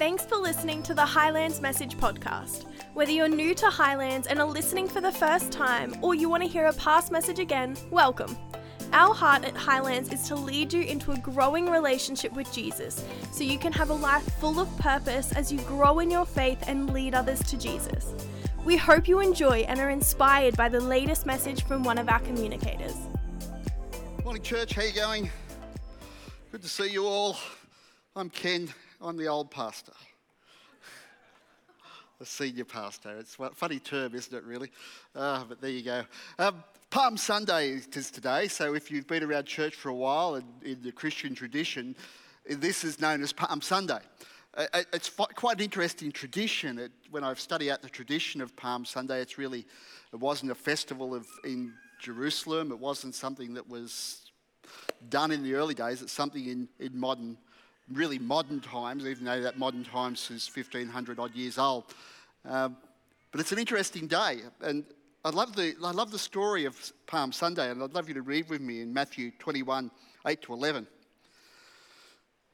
Thanks for listening to the Highlands Message Podcast. Whether you're new to Highlands and are listening for the first time, or you want to hear a past message again, welcome. Our heart at Highlands is to lead you into a growing relationship with Jesus so you can have a life full of purpose as you grow in your faith and lead others to Jesus. We hope you enjoy and are inspired by the latest message from one of our communicators. Morning, church. How you going? Good to see you all. I'm Ken. I'm the old pastor. The senior pastor. It's a funny term, isn't it, really? Uh, but there you go. Um, Palm Sunday is today, so if you've been around church for a while in the Christian tradition, this is known as Palm Sunday. Uh, uh, it's quite an interesting tradition. It, when I've studied out the tradition of Palm Sunday, it's really, it wasn't a festival of, in Jerusalem. It wasn't something that was done in the early days. It's something in, in modern, really modern times, even though that modern times is 1500 odd years old. Um, but it's an interesting day. And I love, the, I love the story of Palm Sunday, and I'd love you to read with me in Matthew 21 8 to 11.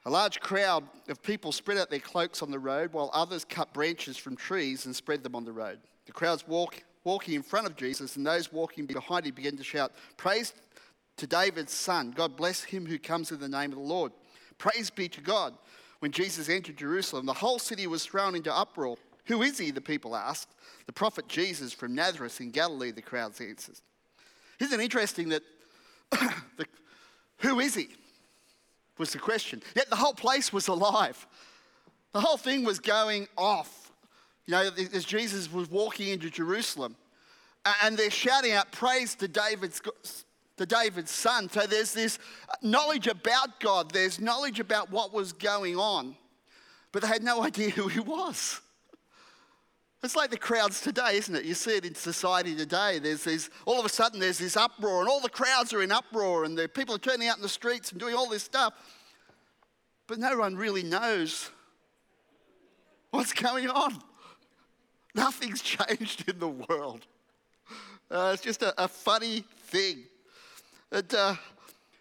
A large crowd of people spread out their cloaks on the road, while others cut branches from trees and spread them on the road. The crowds walk, walking in front of Jesus, and those walking behind him began to shout, Praise to David's son. God bless him who comes in the name of the Lord. Praise be to God. When Jesus entered Jerusalem, the whole city was thrown into uproar. Who is he? The people asked. The prophet Jesus from Nazareth in Galilee, the crowds answered. Isn't it interesting that the, who is he? was the question. Yet the whole place was alive. The whole thing was going off. You know, as Jesus was walking into Jerusalem, and they're shouting out praise to David's, to David's son. So there's this knowledge about God, there's knowledge about what was going on, but they had no idea who he was. It's like the crowds today, isn't it? You see it in society today. There's these, all of a sudden, there's this uproar, and all the crowds are in uproar, and the people are turning out in the streets and doing all this stuff. But no one really knows what's going on. Nothing's changed in the world. Uh, it's just a, a, funny thing. And, uh,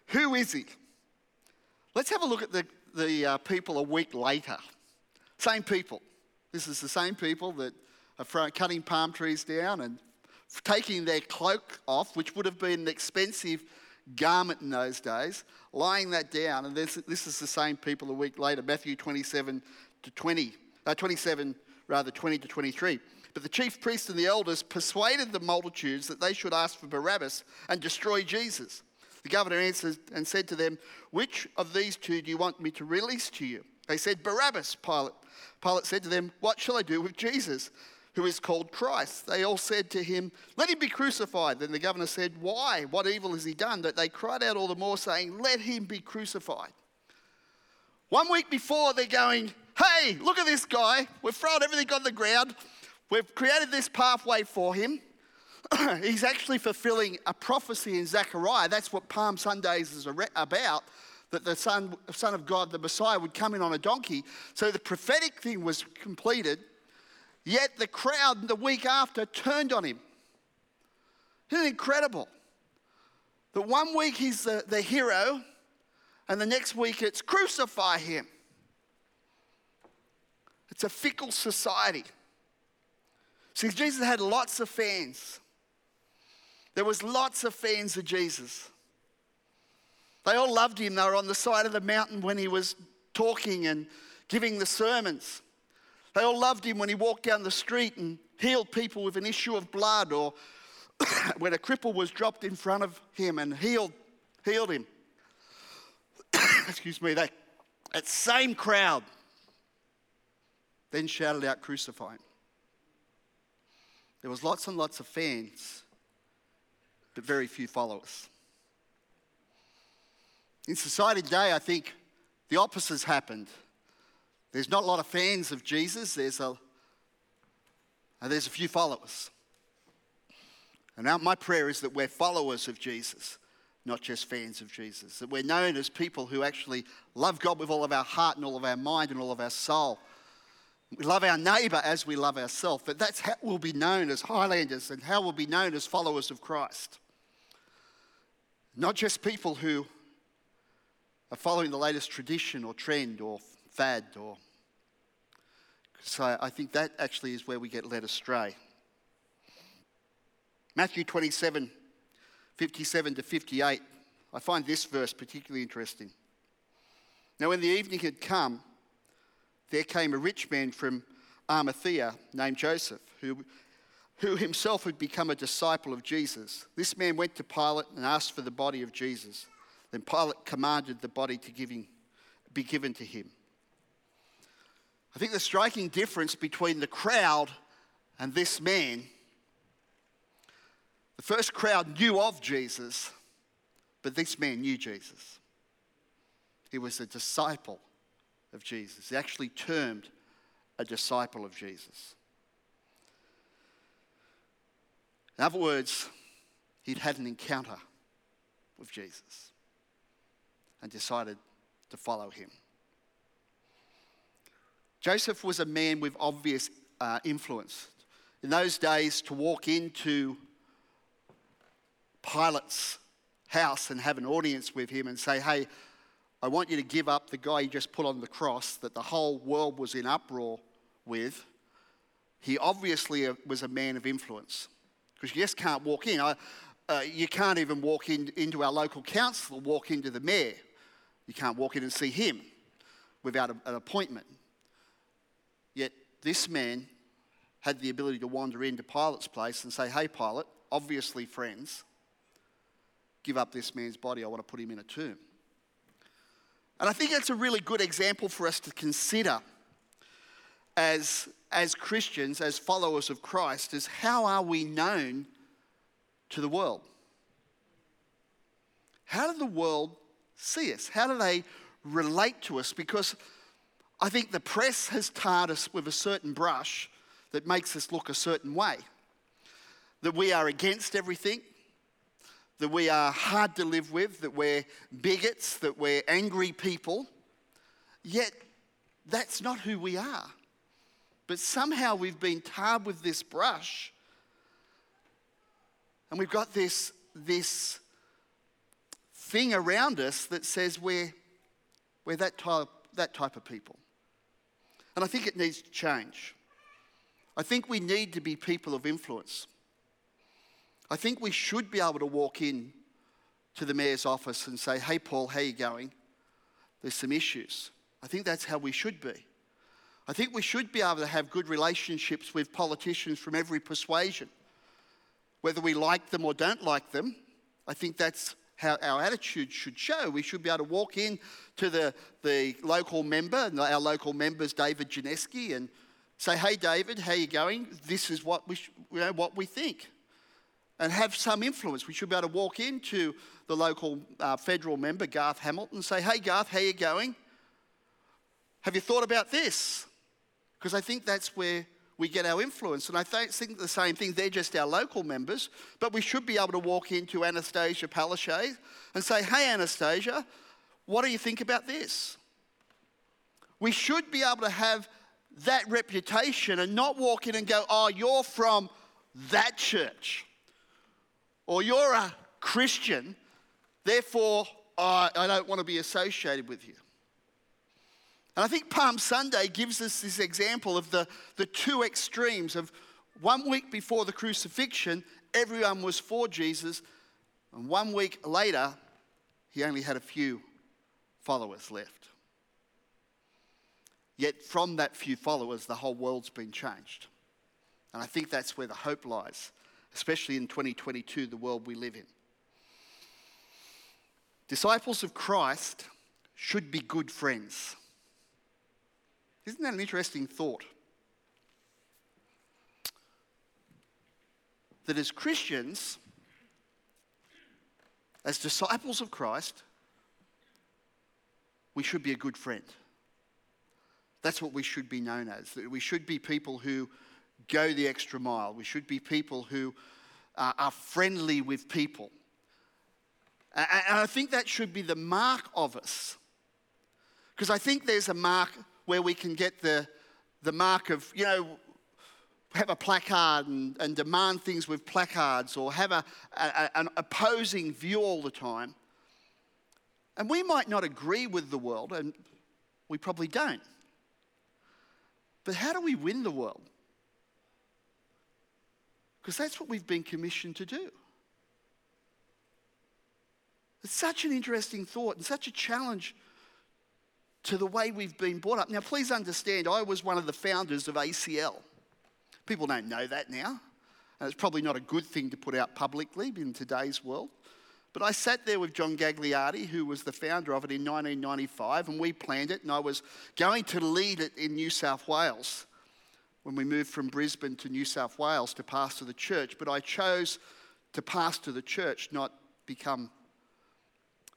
who is he? Let's have a look at the, the uh, people a week later. Same people. This is the same people that are cutting palm trees down and taking their cloak off, which would have been an expensive garment in those days, lying that down. And this, this is the same people a week later, Matthew 27 to 20, uh, 27, rather 20 to 23. But the chief priests and the elders persuaded the multitudes that they should ask for Barabbas and destroy Jesus. The governor answered and said to them, Which of these two do you want me to release to you? They said, Barabbas, Pilate. Pilate said to them, What shall I do with Jesus? who is called Christ. They all said to him, Let him be crucified. Then the governor said, Why? What evil has he done? That they cried out all the more, saying, Let him be crucified. One week before, they're going, Hey, look at this guy. We've thrown everything on the ground. We've created this pathway for him. He's actually fulfilling a prophecy in Zechariah. That's what Palm Sundays is about that the son, son of God, the Messiah, would come in on a donkey. So the prophetic thing was completed. Yet the crowd the week after turned on him. Isn't incredible? That one week he's the, the hero, and the next week it's crucify him. It's a fickle society. See, Jesus had lots of fans. There was lots of fans of Jesus. They all loved him. They were on the side of the mountain when he was talking and giving the sermons. They all loved him when he walked down the street and healed people with an issue of blood or when a cripple was dropped in front of him and healed, healed him. Excuse me, that, that same crowd then shouted out, Crucify him. There was lots and lots of fans, but very few followers. In society today, I think the opposite has happened. There's not a lot of fans of Jesus, there's a, uh, there's a few followers. And now my prayer is that we're followers of Jesus, not just fans of Jesus. That we're known as people who actually love God with all of our heart and all of our mind and all of our soul. We love our neighbour as we love ourselves. But that's how we'll be known as Highlanders and how we'll be known as followers of Christ. Not just people who are following the latest tradition or trend or fad or So I think that actually is where we get led astray. Matthew 27, 57 to 58. I find this verse particularly interesting. Now, when the evening had come, there came a rich man from Arimathea named Joseph, who, who himself had become a disciple of Jesus. This man went to Pilate and asked for the body of Jesus. Then Pilate commanded the body to him, be given to him. I think the striking difference between the crowd and this man, the first crowd knew of Jesus, but this man knew Jesus. He was a disciple of Jesus. He actually termed a disciple of Jesus. In other words, he'd had an encounter with Jesus and decided to follow him. Joseph was a man with obvious uh, influence. In those days, to walk into Pilate's house and have an audience with him and say, Hey, I want you to give up the guy you just put on the cross that the whole world was in uproar with. He obviously uh, was a man of influence because you just can't walk in. I, uh, you can't even walk in, into our local council, or walk into the mayor. You can't walk in and see him without a, an appointment. Yet this man had the ability to wander into Pilate's place and say, Hey, Pilate, obviously friends, give up this man's body. I want to put him in a tomb. And I think that's a really good example for us to consider as, as Christians, as followers of Christ, is how are we known to the world? How do the world see us? How do they relate to us? Because I think the press has tarred us with a certain brush that makes us look a certain way. That we are against everything, that we are hard to live with, that we're bigots, that we're angry people. Yet, that's not who we are. But somehow we've been tarred with this brush, and we've got this, this thing around us that says we're, we're that, type, that type of people. And I think it needs to change. I think we need to be people of influence. I think we should be able to walk in to the mayor's office and say, Hey, Paul, how you going? There's some issues. I think that's how we should be. I think we should be able to have good relationships with politicians from every persuasion. Whether we like them or don't like them, I think that's how our attitude should show. We should be able to walk in to the, the local member, our local members, David Janetzki, and say, hey, David, how you going? This is what we, sh- you know, what we think. And have some influence. We should be able to walk into the local uh, federal member, Garth Hamilton, and say, hey, Garth, how you going? Have you thought about this? Because I think that's where we get our influence. And I think the same thing, they're just our local members, but we should be able to walk into Anastasia Palaszczuk and say, hey, Anastasia, what do you think about this? We should be able to have that reputation and not walk in and go, oh, you're from that church, or you're a Christian, therefore I don't want to be associated with you. And I think Palm Sunday gives us this example of the, the two extremes of one week before the crucifixion, everyone was for Jesus, and one week later, he only had a few followers left. Yet, from that few followers, the whole world's been changed. And I think that's where the hope lies, especially in 2022, the world we live in. Disciples of Christ should be good friends. Isn't that an interesting thought? That as Christians, as disciples of Christ, we should be a good friend. That's what we should be known as. That we should be people who go the extra mile. We should be people who are friendly with people. And I think that should be the mark of us. Because I think there's a mark where we can get the, the mark of, you know, have a placard and, and demand things with placards or have a, a, an opposing view all the time. And we might not agree with the world, and we probably don't. But how do we win the world? Because that's what we've been commissioned to do. It's such an interesting thought and such a challenge to the way we've been brought up. Now, please understand, I was one of the founders of ACL. People don't know that now, and it's probably not a good thing to put out publicly in today's world. But I sat there with John Gagliardi, who was the founder of it in 1995, and we planned it, and I was going to lead it in New South Wales when we moved from Brisbane to New South Wales to pastor the church. But I chose to pastor the church, not become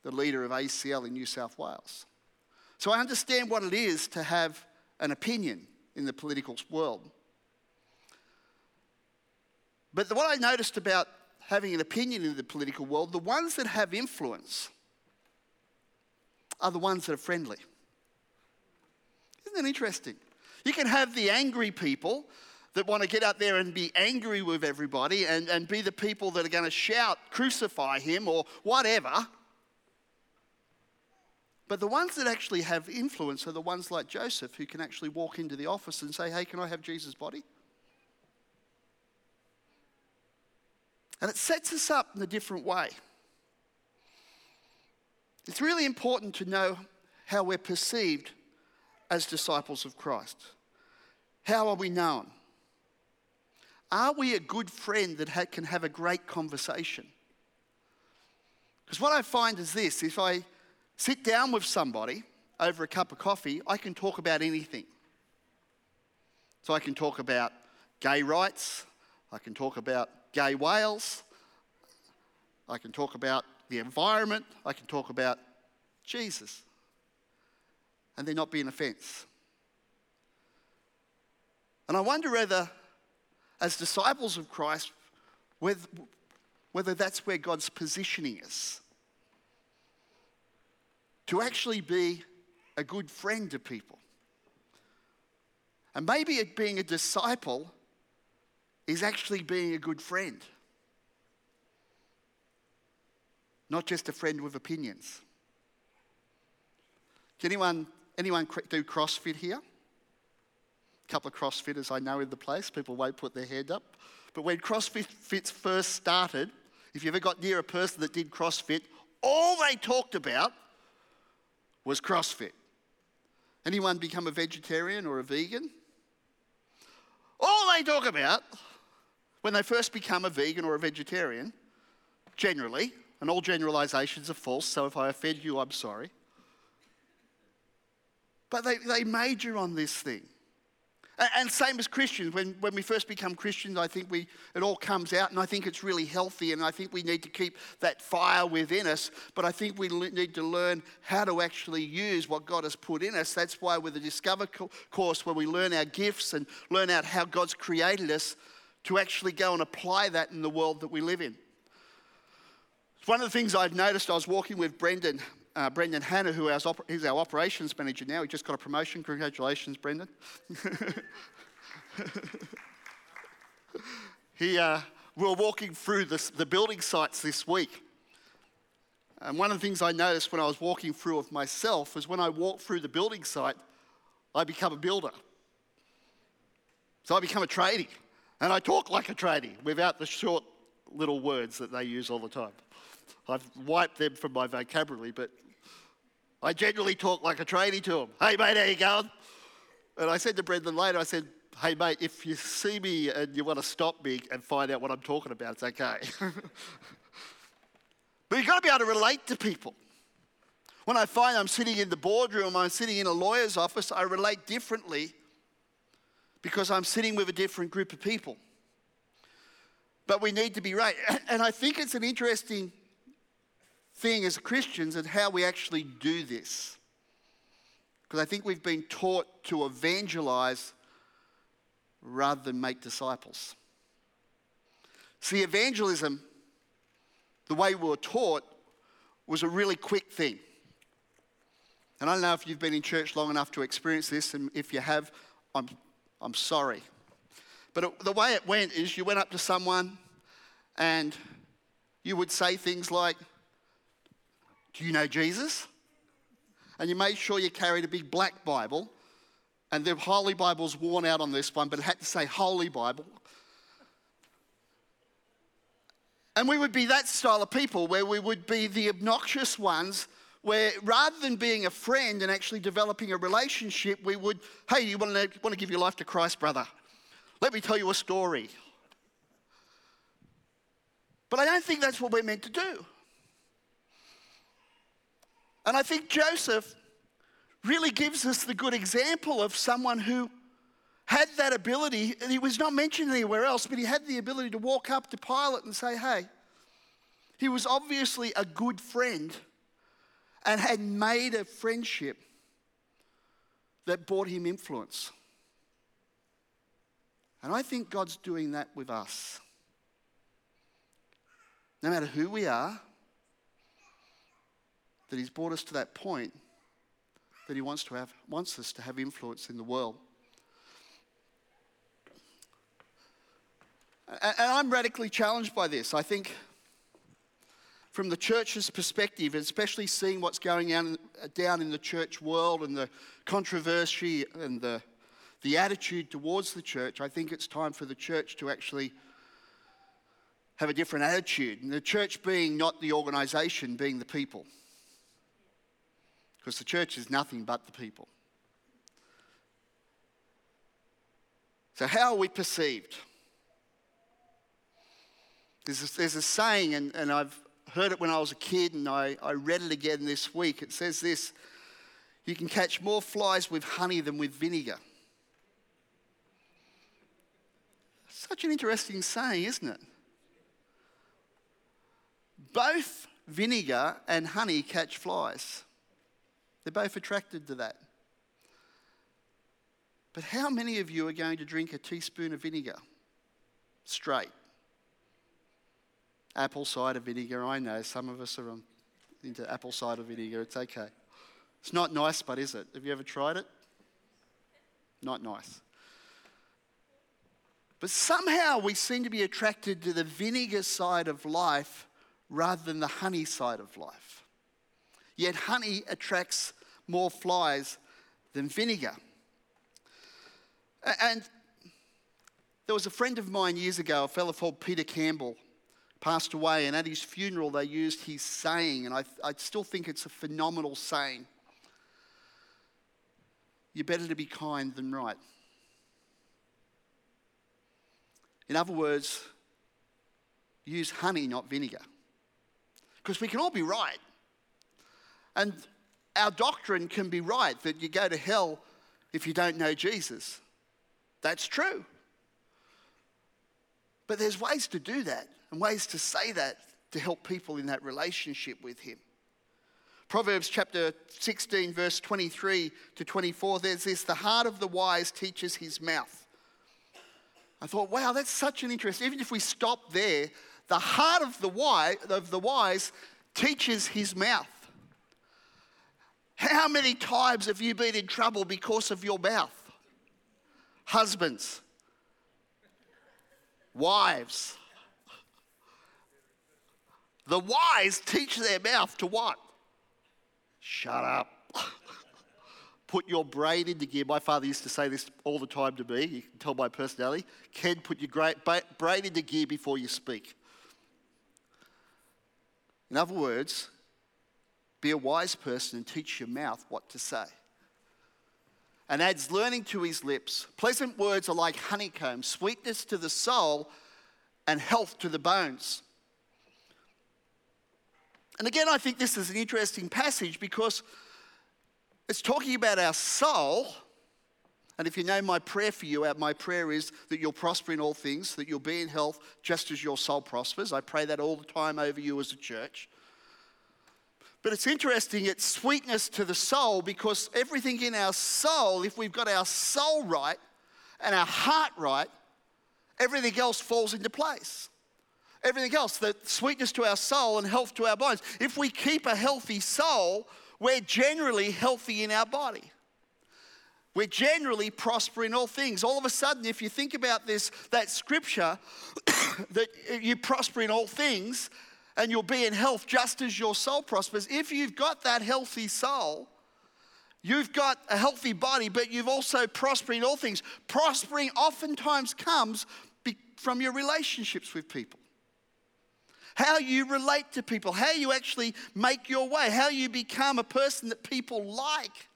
the leader of ACL in New South Wales. So I understand what it is to have an opinion in the political world. But what I noticed about having an opinion in the political world, the ones that have influence are the ones that are friendly. Isn't that interesting? You can have the angry people that want to get out there and be angry with everybody and, and be the people that are going to shout, crucify him, or whatever. But the ones that actually have influence are the ones like Joseph who can actually walk into the office and say, Hey, can I have Jesus' body? And it sets us up in a different way. It's really important to know how we're perceived as disciples of Christ. How are we known? Are we a good friend that can have a great conversation? Because what I find is this if I sit down with somebody over a cup of coffee, I can talk about anything. So I can talk about gay rights, I can talk about gay whales, I can talk about the environment, I can talk about Jesus. And there not be an offence. And I wonder whether, as disciples of Christ, whether, whether that's where God's positioning us to actually be a good friend to people. And maybe it being a disciple is actually being a good friend, not just a friend with opinions. Can anyone, anyone do CrossFit here? Couple of CrossFitters I know in the place. People won't put their hand up. But when CrossFit first started, if you ever got near a person that did CrossFit, all they talked about was CrossFit. Anyone become a vegetarian or a vegan? All they talk about when they first become a vegan or a vegetarian, generally, and all generalizations are false, so if I offend you, I'm sorry. But they, they major on this thing. And same as Christians, when, when we first become Christians, I think we, it all comes out, and I think it's really healthy, and I think we need to keep that fire within us. But I think we need to learn how to actually use what God has put in us. That's why, with the Discover course, where we learn our gifts and learn out how God's created us, to actually go and apply that in the world that we live in. One of the things I've noticed, I was walking with Brendan uh, Brendan Hanna, who is our operations manager now. He just got a promotion. Congratulations, Brendan. he, uh, we were walking through this, the building sites this week. And one of the things I noticed when I was walking through with myself is when I walk through the building site, I become a builder. So I become a tradie. And I talk like a tradie without the short little words that they use all the time. I've wiped them from my vocabulary, but I generally talk like a tradie to them. Hey, mate, how you going? And I said to Brendan later, I said, hey, mate, if you see me and you want to stop me and find out what I'm talking about, it's okay. but you've got to be able to relate to people. When I find I'm sitting in the boardroom, I'm sitting in a lawyer's office, I relate differently because I'm sitting with a different group of people. But we need to be right. And I think it's an interesting thing as Christians and how we actually do this. Because I think we've been taught to evangelize rather than make disciples. See, evangelism, the way we were taught, was a really quick thing. And I don't know if you've been in church long enough to experience this, and if you have, I'm, I'm sorry. But it, the way it went is you went up to someone and you would say things like, do you know Jesus? And you made sure you carried a big black Bible And the Holy Bible's worn out on this one, but it had to say Holy Bible. And we would be that style of people where we would be the obnoxious ones, where rather than being a friend and actually developing a relationship, we would, hey, you want to, want to give your life to Christ, brother? Let me tell you a story. But I don't think that's what we're meant to do. And I think Joseph really gives us the good example of someone who had that ability, and he was not mentioned anywhere else, but he had the ability to walk up to Pilate and say, Hey, he was obviously a good friend and had made a friendship that brought him influence. And I think God's doing that with us. No matter who we are, that He's brought us to that point that He wants, to have, wants us to have influence in the world. And I'm radically challenged by this. I think from the church's perspective, especially seeing what's going on down in the church world and the controversy and the, the attitude towards the church, I think it's time for the church to actually have a different attitude. And the church being not the organization, being the people. Because the church is nothing but the people. So, how are we perceived? There's a, there's a saying, and, and I've heard it when I was a kid, and I, I read it again this week. It says this You can catch more flies with honey than with vinegar. Such an interesting saying, isn't it? Both vinegar and honey catch flies. They're both attracted to that. But how many of you are going to drink a teaspoon of vinegar straight? Apple cider vinegar, I know some of us are um, into apple cider vinegar. It's okay. It's not nice, but is it? Have you ever tried it? Not nice. But somehow we seem to be attracted to the vinegar side of life rather than the honey side of life. Yet honey attracts more flies than vinegar. And there was a friend of mine years ago, a fellow called Peter Campbell, passed away, and at his funeral they used his saying, and I, I still think it's a phenomenal saying. You're better to be kind than right. In other words, use honey, not vinegar because we can all be right. And our doctrine can be right that you go to hell if you don't know Jesus. That's true. But there's ways to do that and ways to say that to help people in that relationship with Him. Proverbs chapter 16, verse 23 to 24, there's this the heart of the wise teaches his mouth. I thought, wow, that's such an interest. Even if we stop there, the heart of the wise, of the wise teaches his mouth. How many times have you been in trouble because of your mouth? Husbands, wives. The wise teach their mouth to what? Shut up. put your brain into gear. My father used to say this all the time to me. You can tell my personality. Ken, put your brain into gear before you speak. In other words, be a wise person and teach your mouth what to say. And adds learning to his lips. Pleasant words are like honeycomb, sweetness to the soul and health to the bones. And again, I think this is an interesting passage because it's talking about our soul. And if you know my prayer for you, my prayer is that you'll prosper in all things, that you'll be in health just as your soul prospers. I pray that all the time over you as a church. But it's interesting, it's sweetness to the soul because everything in our soul, if we've got our soul right and our heart right, everything else falls into place. Everything else, the sweetness to our soul and health to our bones. If we keep a healthy soul, we're generally healthy in our body. We're generally prosper in all things. All of a sudden, if you think about this, that scripture, that you prosper in all things and you'll be in health just as your soul prospers, if you've got that healthy soul, You've got a healthy body, but you've also prospered in all things. Prospering oftentimes comes from your relationships with people. How you relate to people, how you actually make your way, how you become a person that people like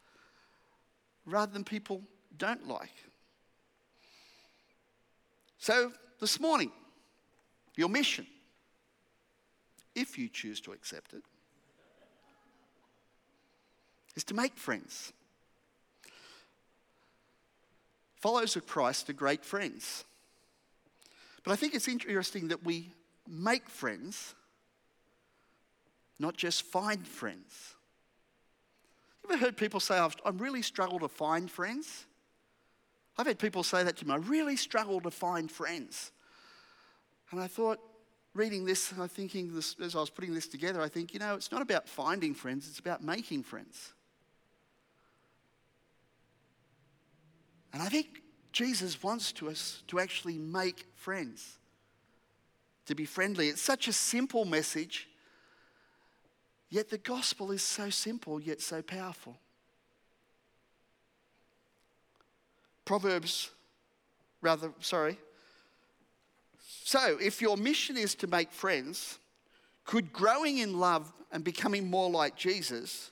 rather than people don't like. So, this morning, your mission, if you choose to accept it, is to make friends. Followers of Christ are great friends. But I think it's interesting that we make friends, not just find friends. You ever heard people say, I've, I really struggle to find friends? I've had people say that to me. I really struggle to find friends. And I thought, reading this, I'm thinking this, as I was putting this together, I think, you know, it's not about finding friends, it's about making friends. And I think Jesus wants to us to actually make friends, to be friendly. It's such a simple message, yet the gospel is so simple, yet so powerful. Proverbs, rather, sorry. So, if your mission is to make friends, could growing in love and becoming more like Jesus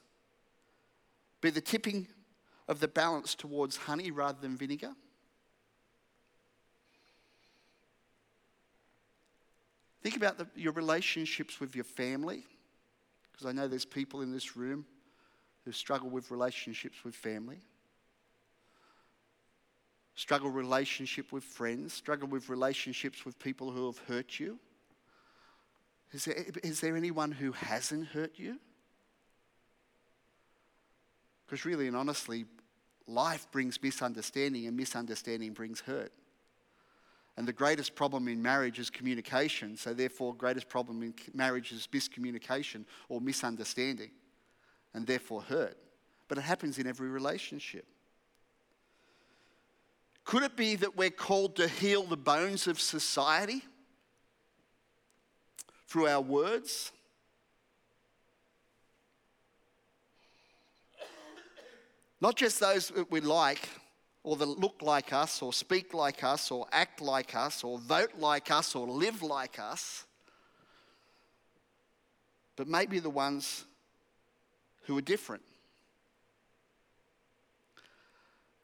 be the tipping of the balance towards honey rather than vinegar? Think about the, your relationships with your family, because I know there's people in this room who struggle with relationships with family, struggle relationship with friends, struggle with relationships with people who have hurt you. Is there, is there anyone who hasn't hurt you? Because really and honestly, life brings misunderstanding, and misunderstanding brings hurt. And the greatest problem in marriage is communication. So, therefore, greatest problem in marriage is miscommunication or misunderstanding, and therefore hurt. But it happens in every relationship. Could it be that we're called to heal the bones of society through our words? Not just those that we like or that look like us or speak like us or act like us or vote like us or live like us, but maybe the ones who are different.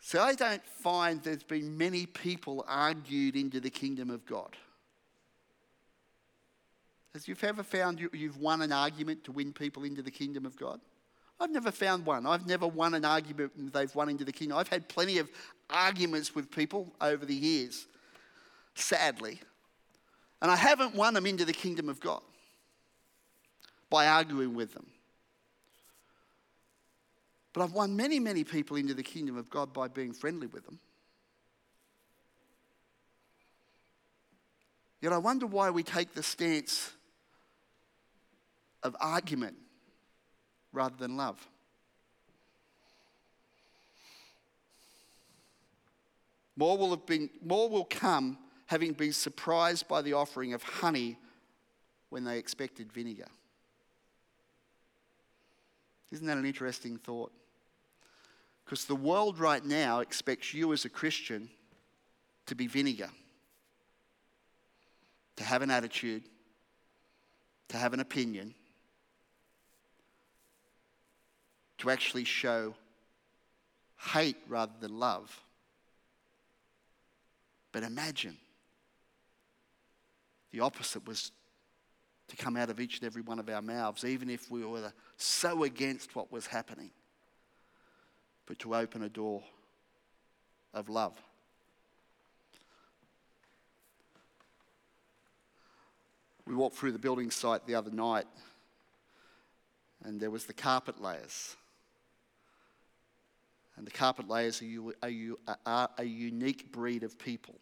So I don't find there's been many people argued into the kingdom of God. Has you ever found you've won an argument to win people into the kingdom of God? I've never found one. I've never won an argument and they've won into the kingdom. I've had plenty of arguments with people over the years, sadly. And I haven't won them into the kingdom of God by arguing with them. But I've won many, many people into the kingdom of God by being friendly with them. Yet I wonder why we take the stance of argument rather than love. More will, have been, more will come having been surprised by the offering of honey when they expected vinegar. Isn't that an interesting thought? Because the world right now expects you as a Christian to be vinegar, to have an attitude, to have an opinion, to actually show hate rather than love. But imagine the opposite was to come out of each and every one of our mouths, even if we were so against what was happening, but to open a door of love. We walked through the building site the other night, and there was the carpet layers. And the carpet layers are, are a unique breed of people.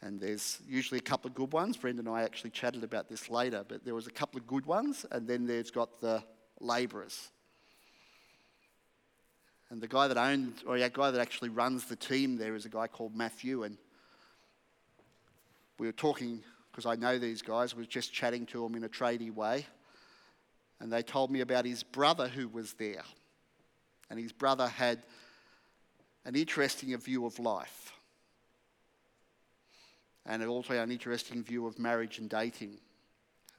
And there's usually a couple of good ones. Brendan and I actually chatted about this later, but there was a couple of good ones, and then there's got the labourers. And the guy that owns, or the guy that actually runs the team there is a guy called Matthew. And we were talking, because I know these guys, we were just chatting to them in a tradie way. And they told me about his brother who was there and his brother had an interesting view of life and also an interesting view of marriage and dating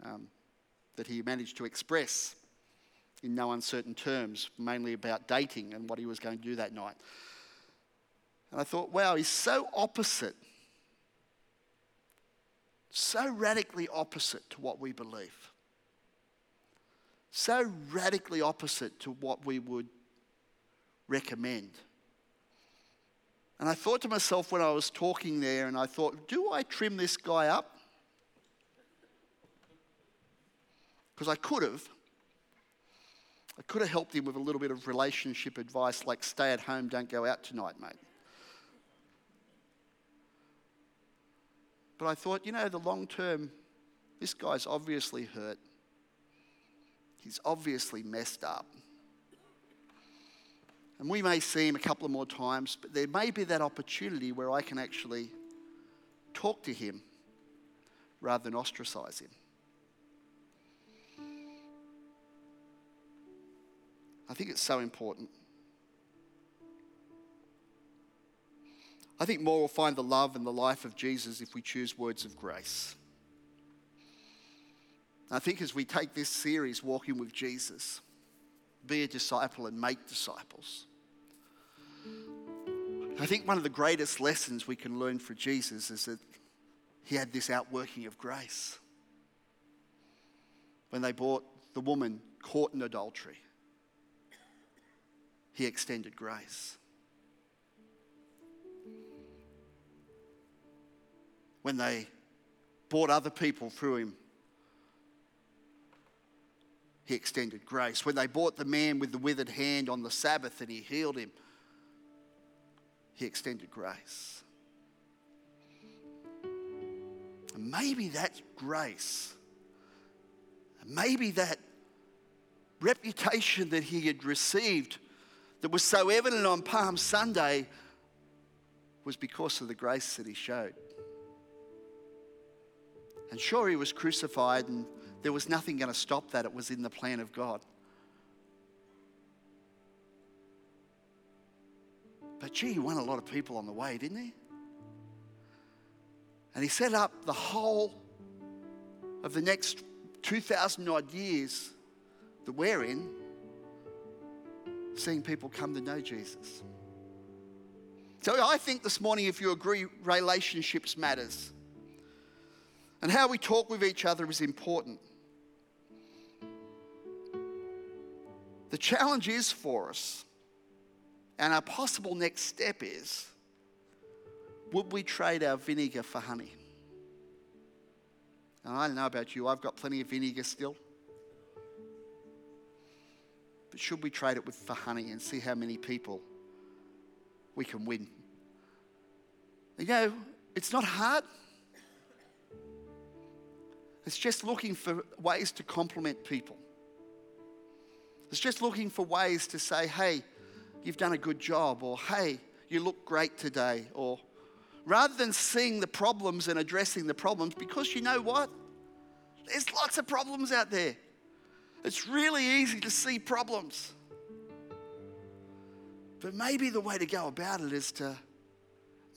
um, that he managed to express in no uncertain terms, mainly about dating and what he was going to do that night. And I thought, wow, he's so opposite, so radically opposite to what we believe, so radically opposite to what we would recommend. And I thought to myself when I was talking there, and I thought, do I trim this guy up? Because I could have. I could have helped him with a little bit of relationship advice like stay at home, don't go out tonight, mate. But I thought, you know, the long term, this guy's obviously hurt. He's obviously messed up. And we may see him a couple of more times, but there may be that opportunity where I can actually talk to him rather than ostracize him. I think it's so important. I think more will find the love and the life of Jesus if we choose words of grace. I think as we take this series, Walking with Jesus, be a disciple and make disciples. I think one of the greatest lessons we can learn from Jesus is that he had this outworking of grace. When they brought the woman caught in adultery, he extended grace. When they brought other people through him he extended grace. When they brought the man with the withered hand on the Sabbath and he healed him, he extended grace. And maybe that grace, maybe that reputation that he had received that was so evident on Palm Sunday was because of the grace that he showed. And sure, he was crucified and there was nothing going to stop that. It was in the plan of God. But gee, he won a lot of people on the way, didn't he? And he set up the whole of the next 2,000 odd years that we're in, seeing people come to know Jesus. So I think this morning, if you agree, relationships matters. And how we talk with each other is important. The challenge is for us, and our possible next step is would we trade our vinegar for honey? And I don't know about you, I've got plenty of vinegar still. But should we trade it with for honey and see how many people we can win? You know, it's not hard. It's just looking for ways to compliment people. It's just looking for ways to say, hey, you've done a good job, or hey, you look great today, or rather than seeing the problems and addressing the problems, because you know what? There's lots of problems out there. It's really easy to see problems. But maybe the way to go about it is to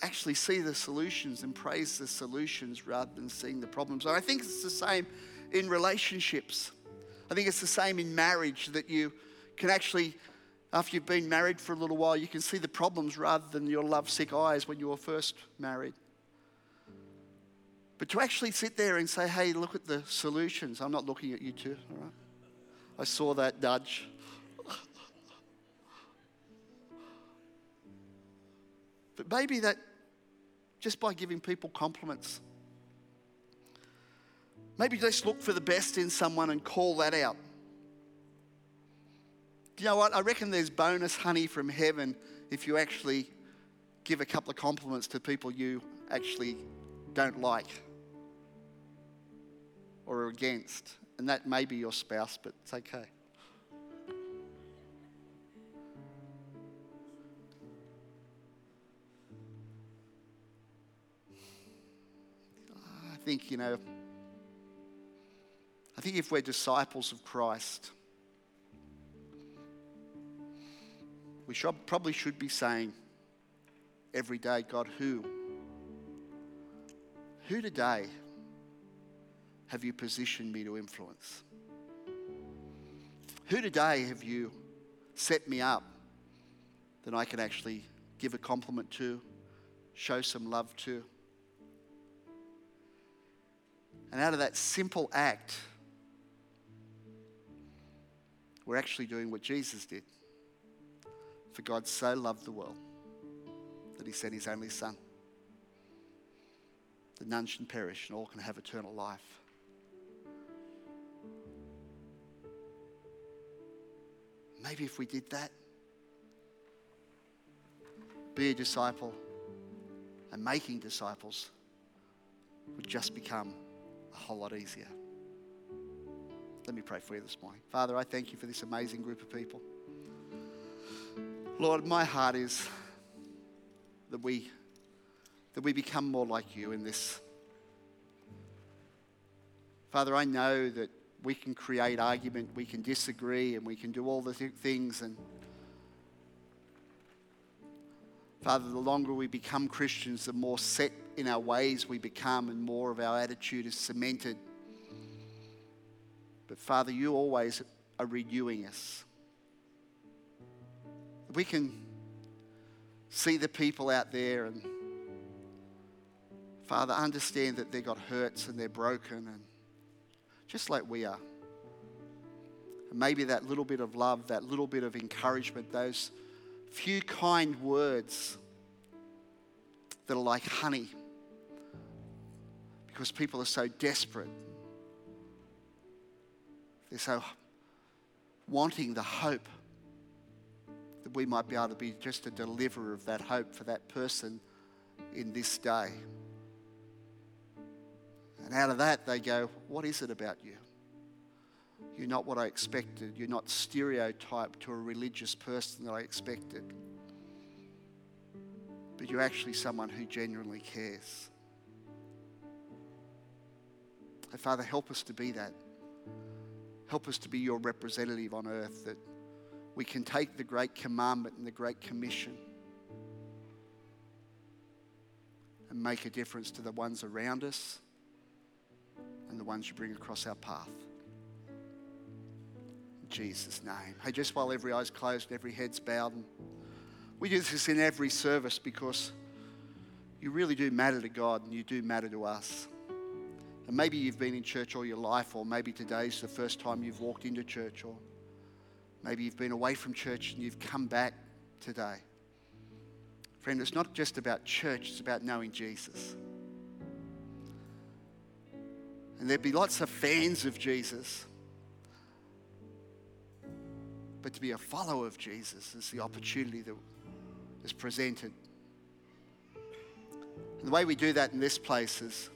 actually see the solutions and praise the solutions rather than seeing the problems. And I think it's the same in relationships. I think it's the same in marriage that you can actually, after you've been married for a little while, you can see the problems rather than your lovesick eyes when you were first married. But to actually sit there and say, hey, look at the solutions. I'm not looking at you two, all right? I saw that nudge. but maybe that just by giving people compliments Maybe just look for the best in someone and call that out. You know what? I reckon there's bonus honey from heaven if you actually give a couple of compliments to people you actually don't like or are against. And that may be your spouse, but it's okay. I think, you know, I think if we're disciples of Christ, we should, probably should be saying every day, God, who? Who today have you positioned me to influence? Who today have you set me up that I can actually give a compliment to, show some love to? And out of that simple act, we're actually doing what Jesus did. For God so loved the world that he sent his only Son, that none should perish and all can have eternal life. Maybe if we did that, be a disciple and making disciples would just become a whole lot easier. Let me pray for you this morning. Father, I thank you for this amazing group of people. Lord, my heart is that we that we become more like you in this. Father, I know that we can create argument, we can disagree, and we can do all the th- things. And Father, the longer we become Christians, the more set in our ways we become, and more of our attitude is cemented. But Father, you always are renewing us. We can see the people out there and Father, understand that they've got hurts and they're broken and just like we are. And maybe that little bit of love, that little bit of encouragement, those few kind words that are like honey because people are so desperate. They're so wanting the hope that we might be able to be just a deliverer of that hope for that person in this day. And out of that, they go, What is it about you? You're not what I expected. You're not stereotyped to a religious person that I expected. But you're actually someone who genuinely cares. And Father, help us to be that. Help us to be your representative on earth, that we can take the great commandment and the great commission and make a difference to the ones around us and the ones you bring across our path. In Jesus' name. Hey, just while every eye's closed, and every head's bowed, we do this in every service because you really do matter to God and you do matter to us. And maybe you've been in church all your life, or maybe today's the first time you've walked into church, or maybe you've been away from church and you've come back today. Friend, it's not just about church, it's about knowing Jesus. And there'd be lots of fans of Jesus. But to be a follower of Jesus is the opportunity that is presented. And the way we do that in this place is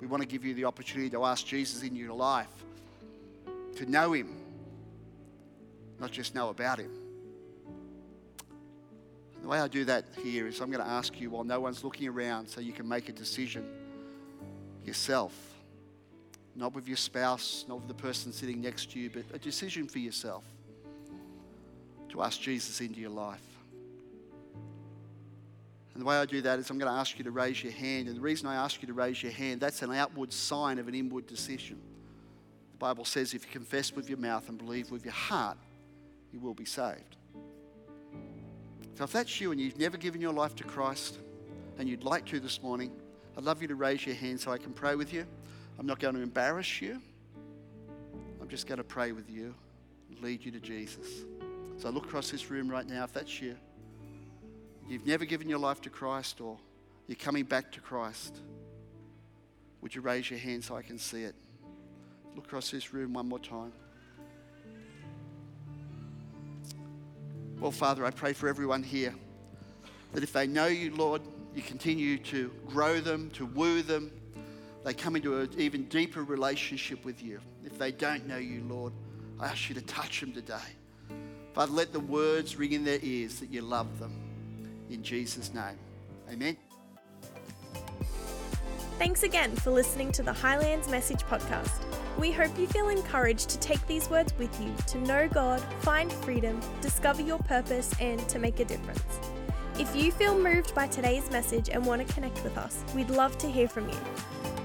we want to give you the opportunity to ask Jesus in your life, to know Him, not just know about Him. And the way I do that here is I'm going to ask you while no one's looking around so you can make a decision yourself. Not with your spouse, not with the person sitting next to you, but a decision for yourself to ask Jesus into your life. And the way I do that is I'm going to ask you to raise your hand. And the reason I ask you to raise your hand, that's an outward sign of an inward decision. The Bible says if you confess with your mouth and believe with your heart, you will be saved. So if that's you and you've never given your life to Christ and you'd like to this morning, I'd love you to raise your hand so I can pray with you. I'm not going to embarrass you. I'm just going to pray with you, lead you to Jesus. So I look across this room right now. If that's you, you've never given your life to Christ or you're coming back to Christ, would you raise your hand so I can see it? Look across this room one more time. Well, Father, I pray for everyone here that if they know you, Lord, you continue to grow them, to woo them, they come into an even deeper relationship with you. If they don't know you, Lord, I ask you to touch them today. Father, let the words ring in their ears that you love them. In Jesus' name, amen. Thanks again for listening to the Highlands Message podcast. We hope you feel encouraged to take these words with you to know God, find freedom, discover your purpose, and to make a difference. If you feel moved by today's message and want to connect with us, we'd love to hear from you.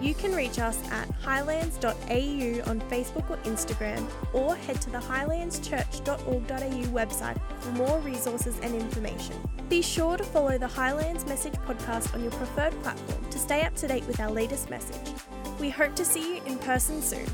You can reach us at highlands.au on Facebook or Instagram, or head to the highlandschurch.org.au website for more resources and information. Be sure to follow the Highlands Message podcast on your preferred platform to stay up to date with our latest message. We hope to see you in person soon.